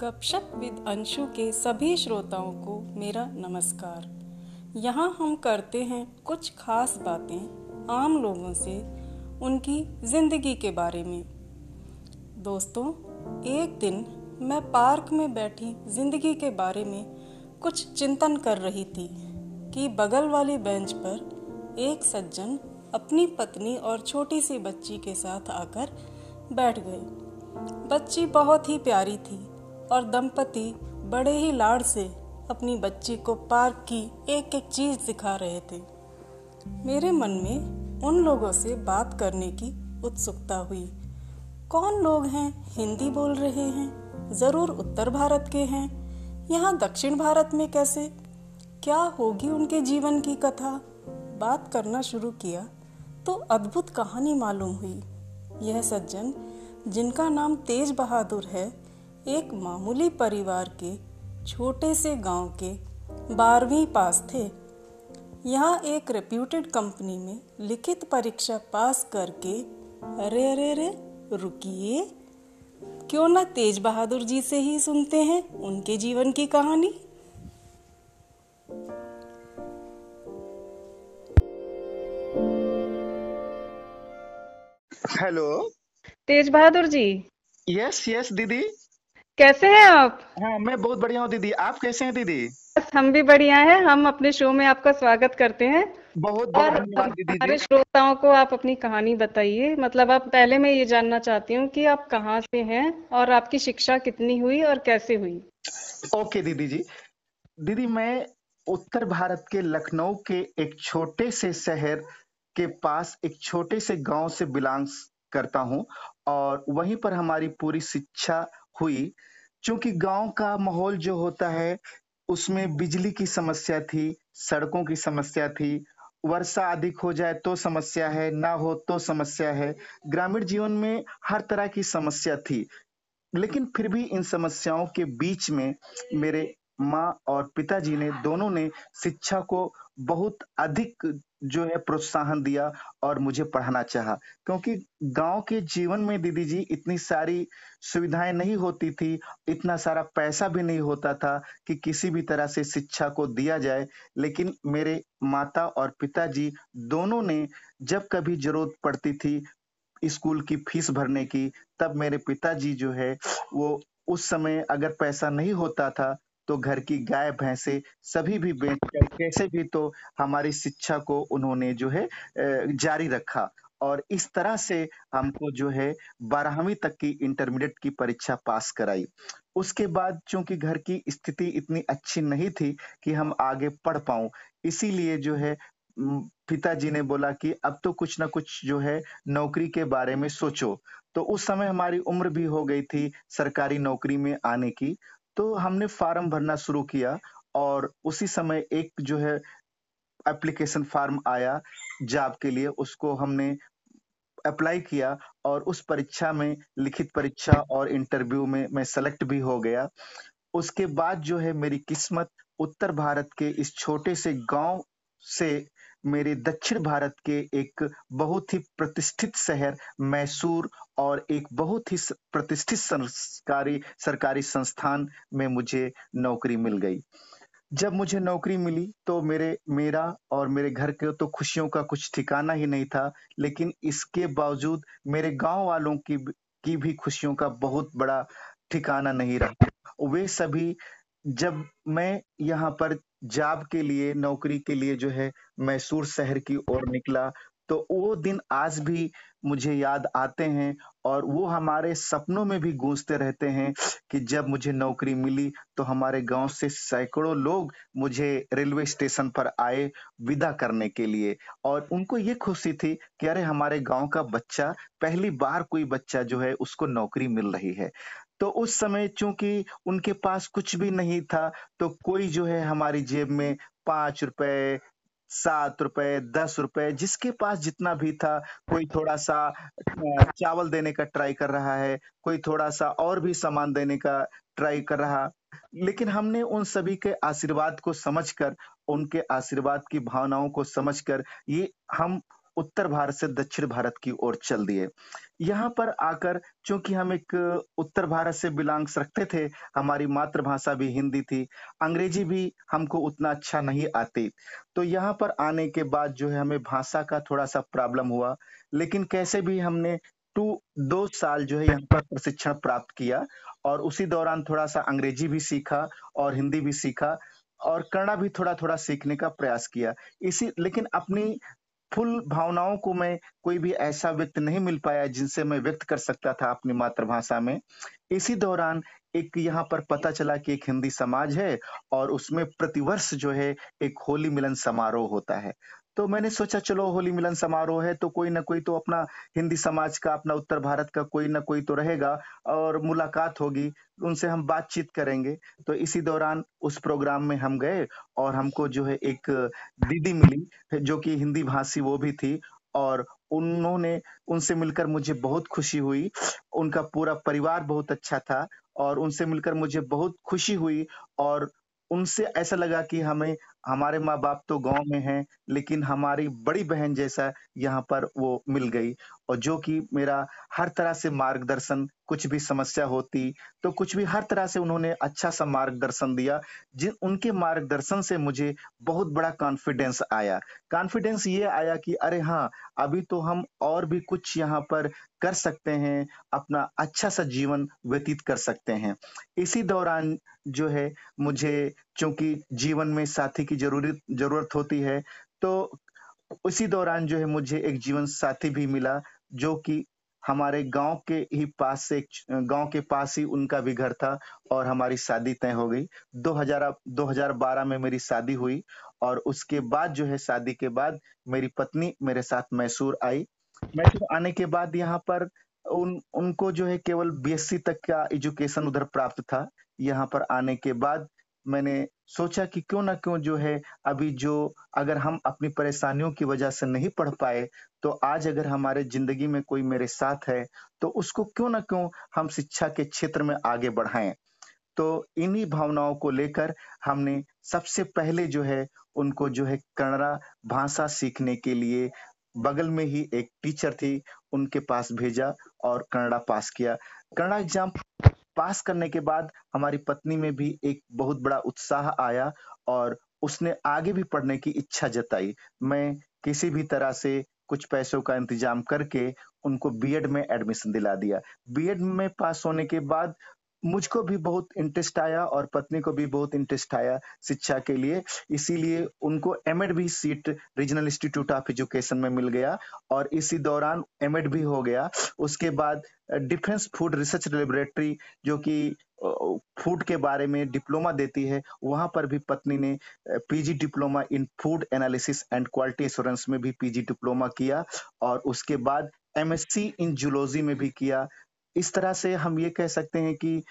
गपशप विद अंशु के सभी श्रोताओं को मेरा नमस्कार। यहाँ हम करते हैं कुछ खास बातें आम लोगों से उनकी ज़िंदगी के बारे में। दोस्तों, एक दिन मैं पार्क में बैठी ज़िंदगी के बारे में कुछ चिंतन कर रही थी कि बगल वाली बेंच पर एक सज्जन अपनी पत्नी और छोटी सी बच्ची के साथ आकर बैठ गए। बच्ची बहुत ही प्यारी थी और दंपति बड़े ही लाड़ से अपनी बच्ची को पार्क की एक एक चीज़ दिखा रहे थे। मेरे मन में उन लोगों से बात करने की उत्सुकता हुई। कौन लोग हैं? हिंदी बोल रहे हैं। ज़रूर उत्तर भारत के हैं। यहाँ दक्षिण भारत में कैसे? क्या होगी उनके जीवन की कथा? बात करना शुरू किया तो अद्भुत कहानी मालूम हुई। यह सज्जन, जिनका नाम तेज बहादुर है एक मामूली परिवार के छोटे से गाँव के बारहवीं पास थे। यहाँ एक रेप्यूटेड कंपनी में लिखित परीक्षा पास करके अरे अरे अरे रुकिए। क्यों ना तेज बहादुर जी से ही सुनते हैं उनके जीवन की कहानी। Hello Tej Bahadur ji. Yes yes दीदी। कैसे हैं आप? हाँ मैं बहुत बढ़िया हूँ दीदी। आप कैसे हैं दीदी? बस हम भी बढ़िया हैं। हम अपने शो में आपका स्वागत करते हैं। बहुत बहुत धन्यवाद दीदी हमारे श्रोताओं को आप अपनी कहानी बताइए। मतलब आप पहले मैं ये जानना चाहती हूँ कि आप कहाँ से हैं और आपकी शिक्षा कितनी हुई और कैसे हुई? ओके दीदी जी। दीदी मैं उत्तर भारत के लखनऊ के एक छोटे से शहर के पास एक छोटे से गाँव से बिलोंग करता हूँ और वहीं पर हमारी पूरी शिक्षा हुई, क्योंकि गाँव का माहौल जो होता है, उसमें बिजली की समस्या थी, सड़कों की समस्या थी। वर्षा अधिक हो जाए तो समस्या है, ना हो तो समस्या है। ग्रामीण जीवन में हर तरह की समस्या थी। लेकिन फिर भी इन समस्याओं के बीच में मेरे माँ और पिताजी ने, दोनों ने शिक्षा को बहुत अधिक जो है प्रोत्साहन दिया और मुझे पढ़ाना चाहा, क्योंकि गाँव के जीवन में दीदी जी इतनी सारी सुविधाएँ नहीं होती थी, इतना सारा पैसा भी नहीं होता था कि किसी भी तरह से शिक्षा को दिया जाए, लेकिन मेरे माता और पिताजी दोनों ने जब कभी ज़रूरत पड़ती थी स्कूल की फ़ीस भरने की, तब मेरे पिताजी जो है वो उस समय अगर पैसा नहीं होता था तो घर की गाय, भैंसे सभी भी बेचकर कैसे भी तो हमारी शिक्षा को उन्होंने जो है जारी रखा। और इस तरह से हमको जो है बारहवीं तक की इंटरमीडिएट की परीक्षा पास कराई। उसके बाद चूँकि घर की स्थिति इतनी अच्छी नहीं थी कि हम आगे पढ़ पाऊँ, इसीलिए जो है पिताजी ने बोला कि अब तो कुछ ना कुछ जो है नौकरी के बारे में सोचो। तो उस समय हमारी उम्र भी हो गई थी सरकारी नौकरी में आने की तो हमने फॉर्म भरना शुरू किया और उसी समय एक जो है एप्लीकेशन फॉर्म आया जॉब के लिए, उसको हमने अप्लाई किया और उस परीक्षा में, लिखित परीक्षा और इंटरव्यू में मैं सेलेक्ट भी हो गया। उसके बाद जो है मेरी किस्मत उत्तर भारत के इस छोटे से गाँव से मेरे दक्षिण भारत के एक बहुत ही प्रतिष्ठित शहर मैसूर और एक बहुत ही प्रतिष्ठित सरकारी सरकारी संस्थान में मुझे नौकरी मिल गई। जब मुझे नौकरी मिली तो मेरे, मेरा और मेरे घर के तो खुशियों का कुछ ठिकाना ही नहीं था, लेकिन इसके बावजूद मेरे गाँव वालों की की भी खुशियों का बहुत बड़ा ठिकाना नहीं रहा। वे सभी जब मैं यहाँ पर जॉब के लिए, नौकरी के लिए जो है मैसूर शहर की ओर निकला तो वो दिन आज भी मुझे याद आते हैं और वो हमारे सपनों में भी गूंजते रहते हैं कि जब मुझे नौकरी मिली तो हमारे गाँव से सैकड़ों लोग मुझे रेलवे स्टेशन पर आए विदा करने के लिए। और उनको ये खुशी थी कि अरे, हमारे गाँव का बच्चा, पहली बार कोई बच्चा जो है उसको नौकरी मिल रही है। तो उस समय चूँकि उनके पास कुछ भी नहीं था तो कोई जो है हमारी जेब में पाँच रुपए, सात रुपए, दस रुपए, जिसके पास जितना भी था, कोई थोड़ा सा चावल देने का ट्राई कर रहा है, कोई थोड़ा सा और भी सामान देने का ट्राई कर रहा। लेकिन हमने उन सभी के आशीर्वाद को समझकर, उनके आशीर्वाद की भावनाओं को समझकर ये हम उत्तर भारत से दक्षिण भारत की ओर चल दिए। यहाँ पर आकर चूँकि हम एक उत्तर भारत से बिलोंग्स रखते थे, हमारी मातृभाषा भी हिंदी थी, अंग्रेज़ी भी हमको उतना अच्छा नहीं आती। तो यहाँ पर आने के बाद जो है हमें भाषा का थोड़ा सा प्रॉब्लम हुआ, लेकिन कैसे भी हमने टू, दो साल जो है यहाँ पर प्रशिक्षण प्राप्त किया और उसी दौरान थोड़ा सा अंग्रेज़ी भी सीखा और हिंदी भी सीखा और कन्नड़ा भी थोड़ा थोड़ा सीखने का प्रयास किया। इसी, लेकिन अपनी फुल भावनाओं को मैं कोई भी ऐसा व्यक्त नहीं मिल पाया जिनसे मैं व्यक्त कर सकता था अपनी मातृभाषा में। इसी दौरान एक यहाँ पर पता चला कि एक हिंदी समाज है और उसमें प्रतिवर्ष जो है एक होली मिलन समारोह होता है। तो मैंने सोचा, चलो, होली मिलन समारोह है तो कोई ना कोई तो अपना हिंदी समाज का, अपना उत्तर भारत का कोई ना कोई तो रहेगा और मुलाकात होगी, उनसे हम बातचीत करेंगे। तो इसी दौरान उस प्रोग्राम में हम गए और हमको जो है एक दीदी मिली, जो कि हिंदी भाषी वो भी थी और उन्होंने, उनसे मिलकर मुझे बहुत खुशी हुई। उनका पूरा परिवार बहुत अच्छा था और उनसे मिलकर मुझे बहुत खुशी हुई और उनसे ऐसा लगा कि हमें हमारे माँ बाप तो गाँव में हैं, लेकिन हमारी बड़ी बहन जैसा यहाँ पर वो मिल गई। और जो कि मेरा हर तरह से मार्गदर्शन, कुछ भी समस्या होती तो कुछ भी हर तरह से उन्होंने अच्छा सा मार्गदर्शन दिया, जिन, उनके मार्गदर्शन से मुझे बहुत बड़ा कॉन्फिडेंस आया। कॉन्फिडेंस ये आया कि, अरे हाँ अभी तो हम और भी कुछ यहाँ पर कर सकते हैं, अपना अच्छा सा जीवन व्यतीत कर सकते हैं। इसी दौरान जो है, मुझे चूँकि जीवन में साथी की ज़रूरत ज़रूरत होती है तो उसी दौरान जो है मुझे एक जीवन साथी भी मिला जो कि हमारे गाँव के ही पास से, गाँव के पास ही उनका भी घर था और हमारी शादी तय हो गई। 2000 2012 में मेरी शादी हुई और उसके बाद जो है शादी के बाद मेरी पत्नी मेरे साथ मैसूर आई। मैसूर आने के बाद यहाँ पर उन, उनको जो है केवल बीएससी तक का एजुकेशन उधर प्राप्त था। यहाँ पर आने के बाद मैंने सोचा कि क्यों ना क्यों जो है, अभी जो अगर हम अपनी परेशानियों की वजह से नहीं पढ़ पाए तो आज अगर हमारे ज़िंदगी में कोई मेरे साथ है तो उसको क्यों ना क्यों हम शिक्षा के क्षेत्र में आगे बढ़ाएँ। तो इन्हीं भावनाओं को लेकर हमने सबसे पहले जो है, उनको जो है कन्नड़ा भाषा सीखने के लिए बगल में ही एक टीचर थी, उनके पास भेजा और कन्नड़ा पास किया। कन्नड़ा एग्ज़ाम पास करने के बाद हमारी पत्नी में भी एक बहुत बड़ा उत्साह आया और उसने आगे भी पढ़ने की इच्छा जताई। मैं किसी भी तरह से कुछ पैसों का इंतज़ाम करके उनको बीएड में एडमिशन दिला दिया। बीएड में पास होने के बाद मुझको भी बहुत इंटरेस्ट आया और पत्नी को भी बहुत इंटरेस्ट आया शिक्षा के लिए। इसीलिए उनको एमएड भी seat regional institute of education में मिल गया और इसी दौरान एमएड भी हो गया। उसके बाद डिफेंस फ़ूड रिसर्च लेबोरेटरी जो कि फ़ूड के बारे में डिप्लोमा देती है, वहाँ पर भी पत्नी ने PG diploma in food analysis and quality assurance में भी पीजी डिप्लोमा किया और उसके बाद एमएससी इन जूलॉजी में भी किया। इस तरह से हम ये कह सकते हैं कि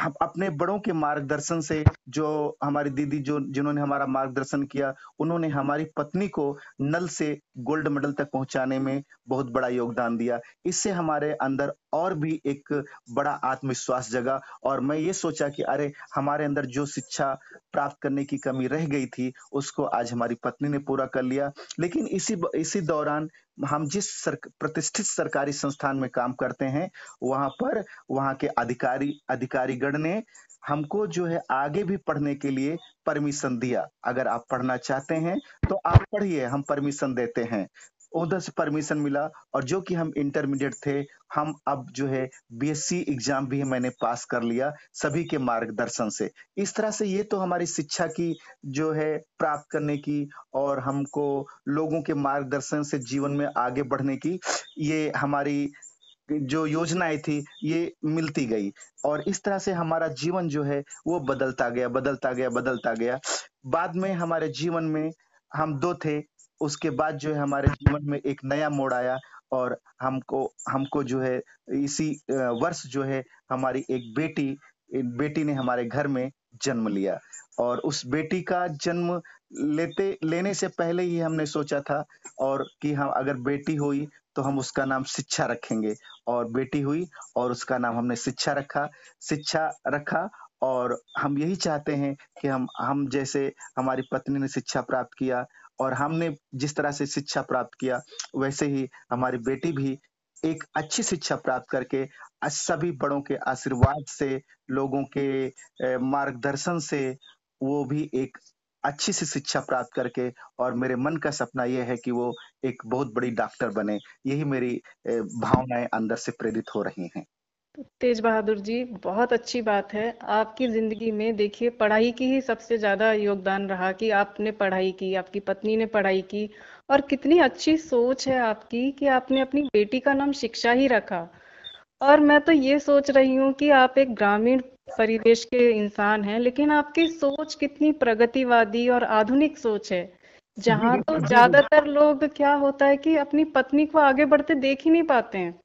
हम अपने बड़ों के मार्गदर्शन से जो हमारी दीदी जो, जिन्होंने हमारा मार्गदर्शन किया, उन्होंने हमारी पत्नी को नल से गोल्ड मेडल तक पहुँचाने में बहुत बड़ा योगदान दिया। इससे हमारे अंदर और भी एक बड़ा आत्मविश्वास जगा और मैं ये सोचा कि अरे, हमारे अंदर जो शिक्षा प्राप्त करने की कमी रह गई थी, उसको आज हमारी पत्नी ने पूरा कर लिया। लेकिन इसी इसी दौरान हम जिस सर, प्रतिष्ठित सरकारी संस्थान में काम करते हैं वहाँ पर वहाँ के अधिकारी अधिकारीगण ने हमको जो है आगे भी पढ़ने के लिए परमिशन दिया। अगर आप पढ़ना चाहते हैं तो आप पढ़िए हम परमिशन देते हैं। उधर से परमिशन मिला और जो कि हम इंटरमीडिएट थे, हम अब जो है बीएससी एग्ज़ाम भी मैंने पास कर लिया सभी के मार्गदर्शन से। इस तरह से ये तो हमारी शिक्षा की जो है प्राप्त करने की और हमको लोगों के मार्गदर्शन से जीवन में आगे बढ़ने की ये हमारी जो योजनाएँ थी, ये मिलती गई। और इस तरह से हमारा जीवन जो है वो बदलता गया बदलता गया बदलता गया। बाद में हमारे जीवन में हम दो थे उसके बाद जो है हमारे जीवन में एक नया मोड़ आया और हमको हमको जो है इसी वर्ष जो है हमारी एक बेटी एक बेटी ने हमारे घर में जन्म लिया। और उस बेटी का जन्म लेते, लेने से पहले ही हमने सोचा था और कि हम अगर बेटी हुई तो हम उसका नाम शिक्षा रखेंगे। और बेटी हुई और उसका नाम हमने शिक्षा रखा शिक्षा रखा और हम यही चाहते हैं कि हम हम जैसे हमारी पत्नी ने शिक्षा प्राप्त किया और हमने जिस तरह से शिक्षा प्राप्त किया, वैसे ही हमारी बेटी भी एक अच्छी शिक्षा प्राप्त करके सभी बड़ों के आशीर्वाद से, लोगों के मार्गदर्शन से वो भी एक अच्छी सी शिक्षा प्राप्त करके और मेरे मन का सपना यह है कि वो एक बहुत बड़ी डॉक्टर बने। यही मेरी भावनाएँ अंदर से प्रेरित हो रही हैं। तेज बहादुर जी बहुत अच्छी बात है। आपकी ज़िंदगी में देखिए पढ़ाई की ही सबसे ज़्यादा योगदान रहा कि आपने पढ़ाई की आपकी पत्नी ने पढ़ाई की। और कितनी अच्छी सोच है आपकी कि आपने अपनी बेटी का नाम शिक्षा ही रखा। और मैं तो ये सोच रही हूँ कि आप एक ग्रामीण परिवेश के इंसान हैं लेकिन आपकी सोच कितनी प्रगतिवादी और आधुनिक सोच है। जहाँ तो ज़्यादातर लोग क्या होता है कि अपनी पत्नी को आगे बढ़ते देख ही नहीं पाते हैं।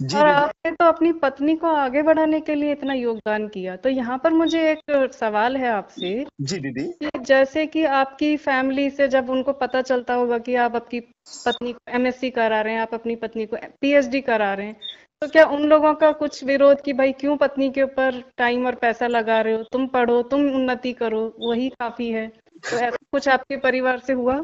और आपने तो अपनी पत्नी को आगे बढ़ाने के लिए इतना योगदान किया। तो यहाँ पर मुझे एक सवाल है आपसे जी दीदी। जैसे कि आपकी फैमिली से जब उनको पता चलता होगा कि आप आपकी पत्नी को एमएससी करा रहे हैं आप अपनी पत्नी को पीएचडी करा रहे हैं तो क्या उन लोगों का कुछ विरोध कि भाई क्यों पत्नी के ऊपर टाइम और पैसा लगा रहे हो? तुम पढ़ो तुम उन्नति करो वही काफ़ी है। तो ऐसा कुछ आपके परिवार से हुआ?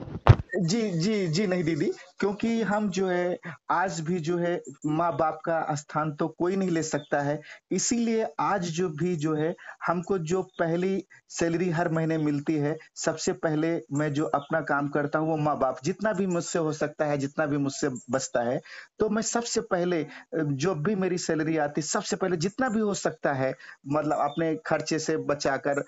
जी जी जी नहीं दीदी, क्योंकि हम जो है, आज भी जो है माँ बाप का स्थान तो कोई नहीं ले सकता है। इसीलिए आज जो भी जो है, हमको जो पहली सैलरी हर महीने मिलती है, सबसे पहले मैं जो अपना काम करता हूँ, वो माँ बाप जितना भी मुझसे हो सकता है, जितना भी मुझसे बचता है तो मैं सबसे पहले, जो भी मेरी सैलरी आती, सबसे पहले जितना भी हो सकता है मतलब अपने खर्चे से बचाकर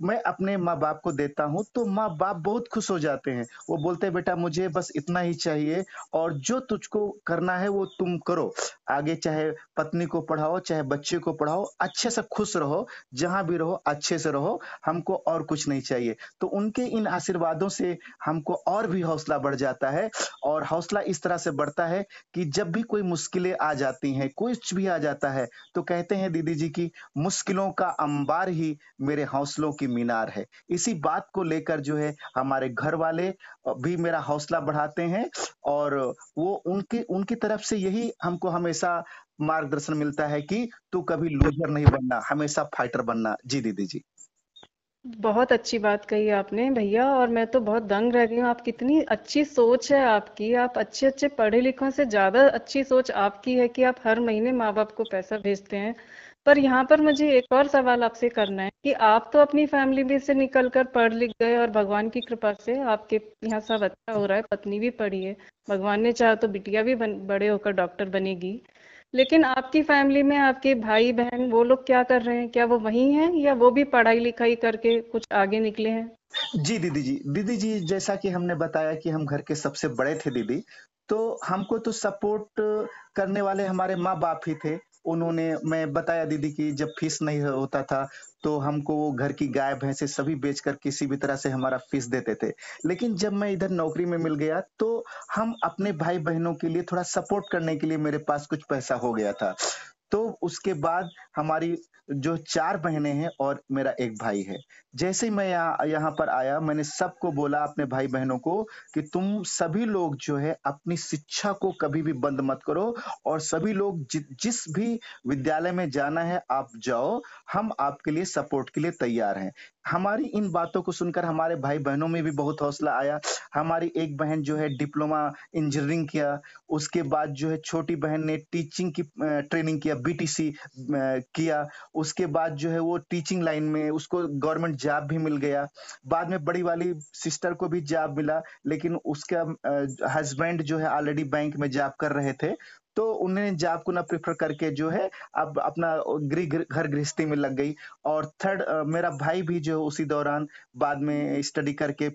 मैं अपने माँ बाप को देता हूँ तो माँ बाप बहुत खुश हो जाते हैं। वो बोलते हैं, बेटा, मुझे बस इतना ही चाहिए और जो तुझको करना है वो तुम करो। आगे चाहे पत्नी को पढ़ाओ, चाहे बच्चे को पढ़ाओ, अच्छे से खुश रहो, जहाँ भी रहो, अच्छे से रहो, हमको और कुछ नहीं चाहिए। तो उनके इन आशीर्वादों से हमको और भी हौसला बढ़ जाता है और हौसला इस तरह से बढ़ता है कि जब भी कोई मुश्किलें आ जाती हैं, कुछ भी आ जाता है तो कहते हैं, दीदी जी, की मुश्किलों का अंबार ही मेरे हौसलों की मीनार है। इसी बात को लेकर जो है, हमारे घर वाले भी मेरा हौसला बढ़ाते हैं और वो उनकी उनकी तरफ़ से यही हमको हमेशा मार्गदर्शन मिलता है कि तू कभी लूजर नहीं बनना, हमेशा फाइटर बनना। जी दीदी जी। बहुत अच्छी बात कही आपने भैया और मैं तो बहुत दंग रह गई हूँ। आप कितनी अच्छी सोच है आपकी। आप अच्छे अच्छे पढ़े लिखों से ज़्यादा अच्छी सोच आपकी है कि आप हर महीने माँ बाप को पैसा भेजते हैं। पर यहाँ पर मुझे एक और सवाल आपसे करना है कि आप तो अपनी फैमिली में से निकल कर पढ़ लिख गए और भगवान की कृपा से आपके यहाँ सब अच्छा हो रहा है पत्नी भी पढ़ी है। भगवान ने चाहा तो बिटिया भी बन, बड़े होकर डॉक्टर बनेगी। लेकिन आपकी फैमिली में आपके भाई बहन वो लोग क्या कर रहे हैं? क्या वो वही हैं या वो भी पढ़ाई लिखाई करके कुछ आगे निकले हैं? जी दीदी जी दीदी जी जैसा कि हमने बताया कि हम घर के सबसे बड़े थे दीदी तो हमको तो सपोर्ट करने वाले हमारे माँ बाप ही थे। उन्होंने, मैं बताया दीदी कि जब फ़ीस नहीं होता था तो हमको वो घर की गाय, भैंसे सभी बेचकर किसी भी तरह से हमारा फ़ीस देते थे। लेकिन जब मैं इधर नौकरी में मिल गया तो हम अपने भाई बहनों के लिए थोड़ा सपोर्ट करने के लिए मेरे पास कुछ पैसा हो गया था। तो उसके बाद हमारी जो चार बहनें हैं और मेरा एक भाई है। जैसे ही मैं यहाँ यहाँ पर आया मैंने सबको बोला अपने भाई बहनों को कि तुम सभी लोग जो है अपनी शिक्षा को कभी भी बंद मत करो और सभी लोग जि, जिस भी विद्यालय में जाना है आप जाओ हम आपके लिए सपोर्ट के लिए तैयार हैं। हमारी इन बातों को सुनकर हमारे भाई बहनों में भी बहुत हौसला आया। हमारी एक बहन जो है डिप्लोमा इंजीनियरिंग किया उसके बाद जो है छोटी बहन ने टीचिंग की ट्रेनिंग किया बीटीसी किया, उसके बाद जो है वो टीचिंग लाइन में उसको गवर्नमेंट जॉब भी मिल गया। बाद में बड़ी वाली सिस्टर को भी जॉब मिला, लेकिन उसका हस्बैंड जो है ऑलरेडी बैंक में जॉब कर रहे थे तो उन्होंने जॉब को ना प्रेफर करके जो है अब अपना गृह घर गृहस्थी में लग गई। और थर्ड मेरा भाई भी जो उसी दौरान बाद में स्टडी करके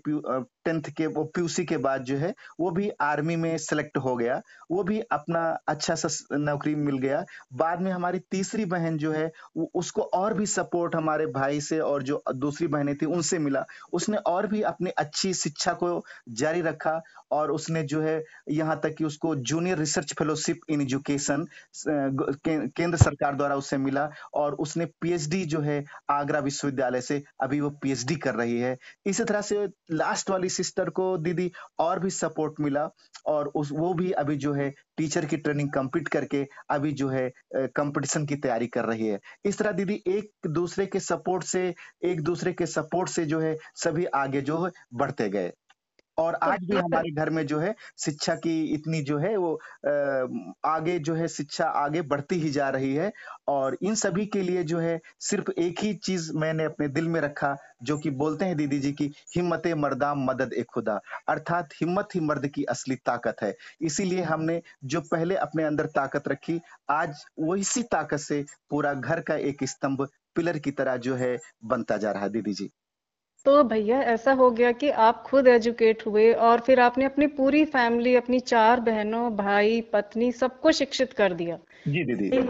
टेंथ के, वो पीयूसी के बाद जो है, वो भी आर्मी में सेलेक्ट हो गया। वो भी अपना अच्छा सा नौकरी मिल गया। बाद में हमारी तीसरी बहन जो है उसको और भी सपोर्ट हमारे भाई से और जो दूसरी बहनें थी, उनसे मिला। उसने और भी अपनी अच्छी शिक्षा को जारी रखा और उसने जो है, यहाँ तक कि उसको junior research fellowship in education केंद्र सरकार द्वारा उसे मिला और उसने पीएचडी जो है, आगरा विश्वविद्यालय से अभी वो पीएचडी कर रही है। इसी तरह से लास्ट वाली सिस्टर को दीदी और भी सपोर्ट मिला और उस, वो भी अभी जो है टीचर की ट्रेनिंग कंप्लीट करके अभी जो है कंपटीशन की तैयारी कर रही है। इस तरह दीदी एक दूसरे के सपोर्ट से, एक दूसरे के सपोर्ट से जो है सभी आगे जो है बढ़ते गए। और तो आज भी हमारे घर में जो है शिक्षा की इतनी जो है वो आगे जो है शिक्षा आगे बढ़ती ही जा रही है और इन सभी के लिए जो है सिर्फ़ एक ही चीज़ मैंने अपने दिल में रखा जो कि बोलते हैं दीदी जी की हिम्मत मर्दा मदद ए खुदा। अर्थात हिम्मत ही मर्द की असली ताकत है। इसीलिए हमने जो पहले अपने अंदर ताकत रखी आज वो इसी ताकत से पूरा घर का एक स्तंभ पिलर की तरह जो है बनता जा रहा है दीदी जी। तो भैया ऐसा हो गया कि आप खुद एजुकेट हुए और फिर आपने अपनी पूरी फैमिली अपनी चार बहनों भाई पत्नी सबको शिक्षित कर दिया। जी दीदी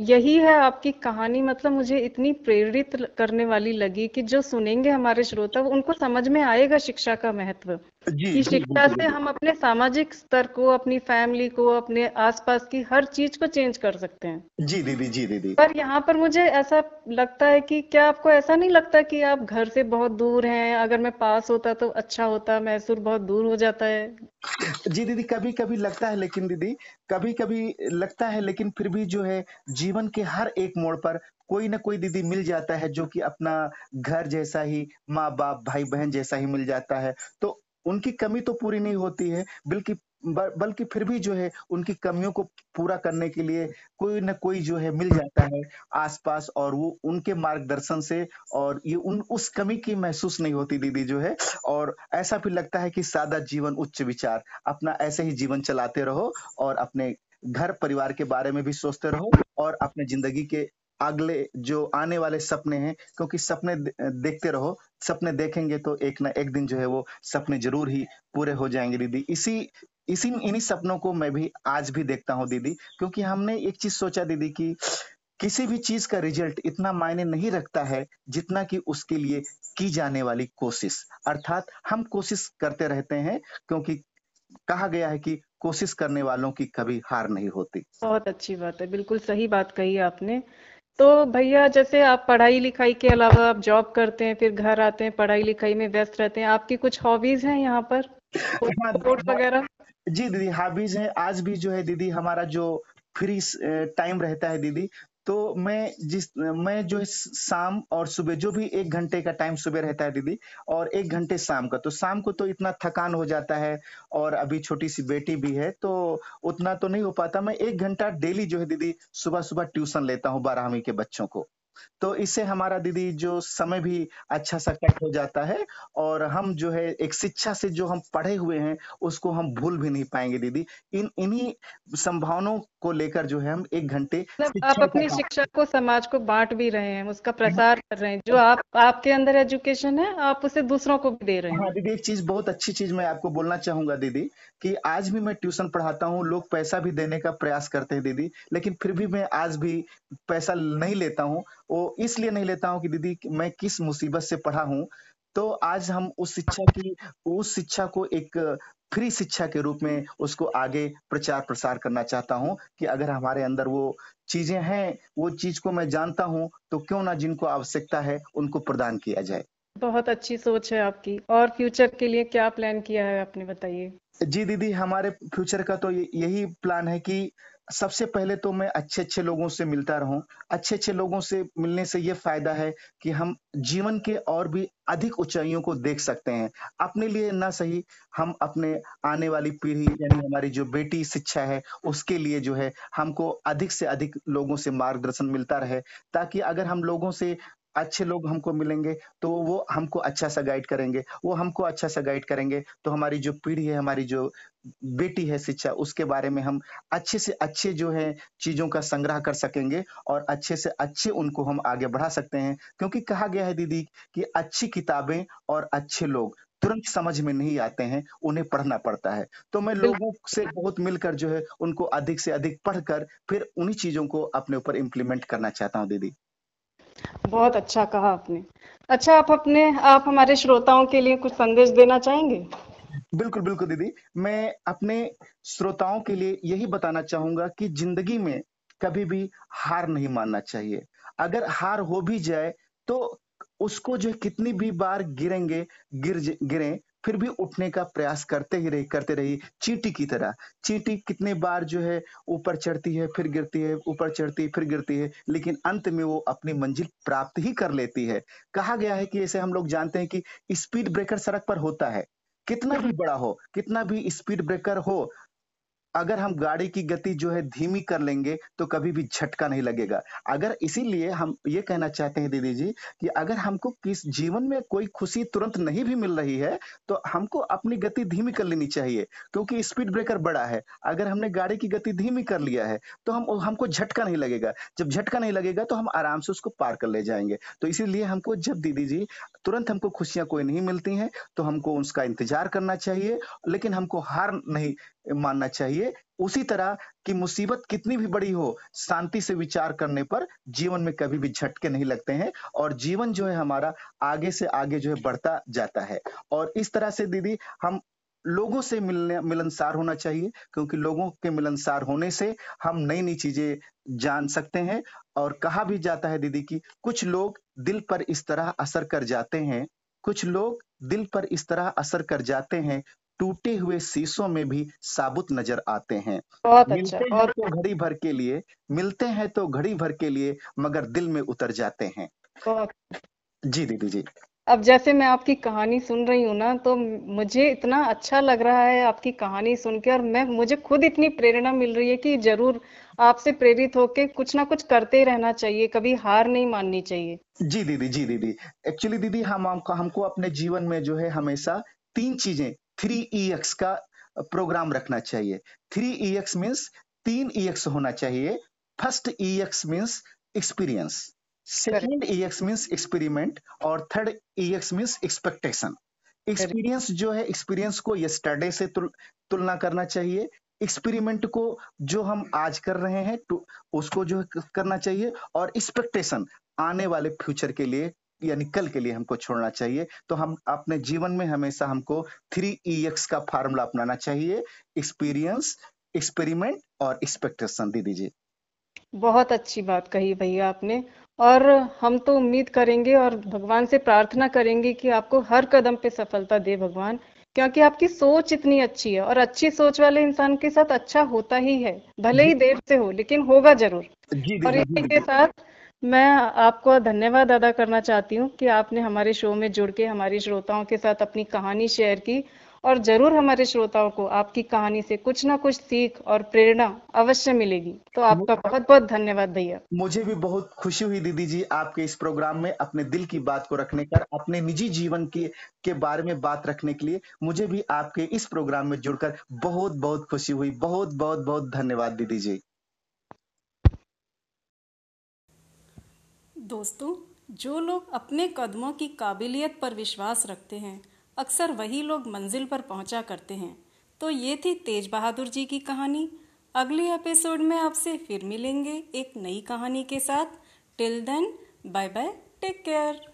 यही है आपकी कहानी। मतलब मुझे इतनी प्रेरित करने वाली लगी कि जो सुनेंगे हमारे श्रोता उनको समझ में आएगा शिक्षा का महत्व। जी कि शिक्षा से हम अपने सामाजिक स्तर को अपनी फैमिली को अपने आसपास की हर चीज़ को चेंज कर सकते हैं। जी दीदी जी दीदी। पर यहाँ पर मुझे ऐसा लगता है कि क्या आपको ऐसा नहीं लगता कि आप घर से बहुत दूर हैं अगर मैं पास होता तो अच्छा होता मैसूर बहुत दूर हो जाता है? जी दीदी कभी कभी लगता है लेकिन दीदी कभी कभी लगता है लेकिन फिर भी जो है जीवन के हर एक मोड़ पर कोई ना कोई दीदी मिल जाता है जो कि अपना घर जैसा ही माँ बाप भाई बहन जैसा ही मिल जाता है। तो उनकी कमी तो पूरी नहीं होती है, बल्कि बल्कि फिर भी जो है, उनकी कमियों को पूरा करने के लिए कोई ना कोई जो है मिल जाता है आसपास और वो उनके मार्गदर्शन से और ये उन, उस कमी की महसूस नहीं होती दीदी जो है। और ऐसा भी लगता है कि सादा जीवन, उच्च विचार, अपना ऐसे ही जीवन चलाते रहो और अपने घर परिवार के बारे में भी सोचते रहो और अपने ज़िंदगी के अगले, जो आने वाले सपने हैं, क्योंकि सपने देखते रहो, सपने देखेंगे तो एक ना एक दिन जो है वो सपने ज़रूर ही पूरे हो जाएँगे, दीदी। इसी इसी, इन्हीं सपनों को मैं भी आज भी देखता हूँ, दीदी, क्योंकि हमने एक चीज़ सोचा, दीदी, कि किसी भी चीज़ का रिज़ल्ट इतना मायने नहीं रखता है, जितना कि उसके लिए की जाने वाली कोशिश। अर्थात हम कोशिश करते रहते हैं, क्योंकि कहा गया है कि कोशिश करने वालों की कभी हार नहीं होती। बहुत अच्छी बात है, बिल्कुल सही बात कही आपने। तो भैया जैसे आप पढ़ाई लिखाई के अलावा आप जॉब करते हैं फिर घर आते हैं पढ़ाई लिखाई में व्यस्त रहते हैं आपकी कुछ हॉबीज हैं यहाँ पर? स्पोर्ट वगैरह? जी दीदी हॉबीज हैं। आज भी जो है दीदी हमारा जो फ्री टाइम रहता है दीदी तो मैं जिस, मैं जो शाम और सुबह, जो भी एक घंटे का टाइम सुबह रहता है दीदी, और एक घंटे शाम का तो शाम को तो इतना थकान हो जाता है, और अभी छोटी सी बेटी भी है तो उतना तो नहीं हो पाता। मैं एक घंटा डेली जो है दीदी सुबह सुबह ट्यूशन लेता हूँ बारहवीं के बच्चों को। तो इससे हमारा दीदी जो समय भी अच्छा सा कट हो जाता है और हम जो है एक शिक्षा से जो हम पढ़े हुए हैं उसको हम भूल भी नहीं पाएँगे दीदी। इन इन्हीं संभावनाओं को लेकर जो है हम एक घंटे मतलब आप अपनी शिक्षा को समाज को बांट भी रहे हैं उसका प्रसार कर रहे हैं जो आप आपके अंदर एजुकेशन है आप उसे दूसरों को भी दे रहे हाँ। हैं दीदी एक चीज़ बहुत अच्छी चीज़ मैं आपको बोलना चाहूँगा दीदी कि आज भी मैं ट्यूशन पढ़ाता हूँ, लोग पैसा भी देने का प्रयास करते हैं दीदी, लेकिन फिर भी मैं आज भी पैसा नहीं लेता हूँ। वो इसलिए नहीं लेता हूँ कि दीदी मैं किस मुसीबत से पढ़ा हूँ। तो आज हम उस शिक्षा की, उस शिक्षा को एक फ्री शिक्षा के रूप में उसको आगे प्रचार प्रसार करना चाहता हूँ कि अगर हमारे अंदर वो चीज़ें हैं, वो चीज़ को मैं जानता हूँ तो क्यों ना जिनको आवश्यकता है उनको प्रदान किया जाए। बहुत अच्छी सोच है आपकी। और फ्यूचर के लिए क्या प्लान किया है आपने, बताइए। जी दीदी, हमारे फ्यूचर का तो यही प्लान है कि सबसे पहले तो मैं अच्छे अच्छे लोगों से मिलता रहूँ। अच्छे अच्छे लोगों से मिलने से ये फ़ायदा है कि हम जीवन के और भी अधिक ऊंचाइयों को देख सकते हैं। अपने लिए ना सही, हम अपने आने वाली पीढ़ी, यानी हमारी जो बेटी शिक्षा है, उसके लिए जो है, हमको अधिक से अधिक लोगों से मार्गदर्शन मिलता रहे, ताकि अगर हम लोगों से अच्छे लोग हमको मिलेंगे तो वो हमको अच्छा सा गाइड करेंगे। वो हमको अच्छा सा गाइड करेंगे तो हमारी जो पीढ़ी है हमारी जो बेटी है शिक्षा उसके बारे में हम अच्छे से अच्छे जो है चीज़ों का संग्रह कर सकेंगे और अच्छे से अच्छे उनको हम आगे बढ़ा सकते हैं। क्योंकि कहा गया है दीदी कि अच्छी किताबें और अच्छे लोग तुरंत समझ में नहीं आते हैं उन्हें पढ़ना पड़ता है। तो मैं लोगों से बहुत मिलकर जो है उनको अधिक से अधिक पढ़कर फिर उन्हीं चीज़ों को अपने ऊपर इम्प्लीमेंट करना चाहता हूँ दीदी। बहुत अच्छा कहा आपने। अच्छा आप अपने, आप हमारे श्रोताओं के लिए कुछ संदेश देना चाहेंगे? बिल्कुल बिल्कुल दीदी। मैं अपने श्रोताओं के लिए यही बताना चाहूँगा कि ज़िंदगी में कभी भी हार नहीं मानना चाहिए। अगर हार हो भी जाए तो उसको जो कितनी भी बार गिरेंगे, गिर गिरे फिर भी उठने का प्रयास करते ही रही करते रही चींटी की तरह। चींटी कितने बार जो है ऊपर चढ़ती है, फिर गिरती है, ऊपर चढ़ती है, फिर गिरती है, लेकिन अंत में वो अपनी मंजिल प्राप्त ही कर लेती है। कहा गया है कि ऐसे हम लोग जानते हैं कि स्पीड ब्रेकर सड़क पर होता है। कितना भी बड़ा हो, कितना भी स्पीड ब्रेकर हो अगर हम गाड़ी की गति जो है धीमी कर लेंगे तो कभी भी झटका नहीं लगेगा। अगर इसीलिए हम ये कहना चाहते हैं दीदी जी कि अगर हमको किस जीवन में कोई खुशी तुरंत नहीं भी मिल रही है तो हमको अपनी गति धीमी कर लेनी चाहिए, क्योंकि स्पीड ब्रेकर बड़ा है। अगर हमने गाड़ी की गति धीमी कर लिया है तो हम हमको झटका नहीं लगेगा। जब झटका नहीं लगेगा तो हम आराम से उसको पार कर ले जाएँगे। तो इसीलिए हमको जब दीदी जी, तुरंत हमको खुशियाँ कोई नहीं मिलती हैं तो हमको उसका इंतज़ार करना चाहिए, लेकिन हमको हार नहीं मानना चाहिए। उसी तरह की मुसीबत कितनी भी बड़ी हो, शांति से विचार करने पर जीवन में कभी भी झटके नहीं लगते हैं और जीवन जो है हमारा आगे से आगे जो है बढ़ता जाता है। और इस तरह से दीदी, हम लोगों से मिलने, मिलनसार होना चाहिए, क्योंकि लोगों के मिलनसार होने से हम नई नई चीज़ें जान सकते हैं और कहा भी जाता है दीदी कि कुछ लोग दिल पर इस तरह असर कर जाते हैं, कुछ लोग दिल पर इस तरह असर कर जाते हैं टूटे हुए शीशों में भी साबुत नज़र आते हैं। बहुत मिलते अच्छा हैं और तो घड़ी भर के लिए मिलते हैं तो घड़ी भर के लिए मगर दिल में उतर जाते हैं। बहुत। जी दीदी जी। अब जैसे मैं आपकी कहानी सुन रही हूँ ना तो मुझे इतना अच्छा लग रहा है आपकी कहानी सुन के और मैं मुझे खुद इतनी प्रेरणा मिल रही है कि ज़रूर आपसे प्रेरित होके कुछ ना कुछ करते रहना चाहिए कभी हार नहीं माननी चाहिए। जी दीदी जी दीदी। एक्चुअली दीदी हम हमको हमको अपने जीवन में जो है हमेशा तीन चीज़ें थ्री ई एक्स का प्रोग्राम रखना चाहिए। थ्री ई एक्स मीन्स तीन ई एक्स होना चाहिए। First E X means experience second E X means experiment और third E X means expectation experience जो है एक्सपीरियंस को यस्टरडे से तुल, तुलना करना चाहिए। एक्सपेरिमेंट को जो हम आज कर रहे हैं तो उसको जो है करना चाहिए और एक्सपेक्टेशन आने वाले फ्यूचर के लिए यानी कल के लिए हमको छोड़ना चाहिए। तो हम अपने जीवन में हमेशा हमको थ्री ई एक्स का फार्मूला अपनाना चाहिए। एक्सपीरियंस एक्सपेरिमेंट और एक्सपेक्टेशन दीदी जी। बहुत अच्छी बात कही भैया आपने। और हम तो उम्मीद करेंगे और भगवान से प्रार्थना करेंगे कि आपको हर कदम पे सफलता दे भगवान क्योंकि आपकी सोच इतनी अच्छी है और अच्छी सोच वाले इंसान के साथ अच्छा होता ही है भले ही देर से हो लेकिन होगा ज़रूर। जी और इसी के साथ मैं आपको धन्यवाद अदा करना चाहती हूँ कि आपने हमारे शो में जुड़ के हमारे श्रोताओं के साथ अपनी कहानी शेयर की और ज़रूर हमारे श्रोताओं को आपकी कहानी से कुछ ना कुछ सीख और प्रेरणा अवश्य मिलेगी। तो आपका बहुत बहुत धन्यवाद भैया। मुझे भी बहुत खुशी हुई दीदी जी आपके इस प्रोग्राम में अपने दिल की बात को रखने कर अपने निजी जीवन के के बारे में बात रखने के लिए मुझे भी आपके इस प्रोग्राम में जुड़कर बहुत बहुत खुशी हुई। बहुत बहुत बहुत धन्यवाद दीदी जी। दोस्तों, जो लोग अपने कदमों की काबिलियत पर विश्वास रखते हैं, अक्सर वही लोग मंजिल पर पहुँचा करते हैं। तो ये थी तेज बहादुर जी की कहानी। अगले एपिसोड में आपसे फिर मिलेंगे एक नई कहानी के साथ। Till then, bye bye, take care.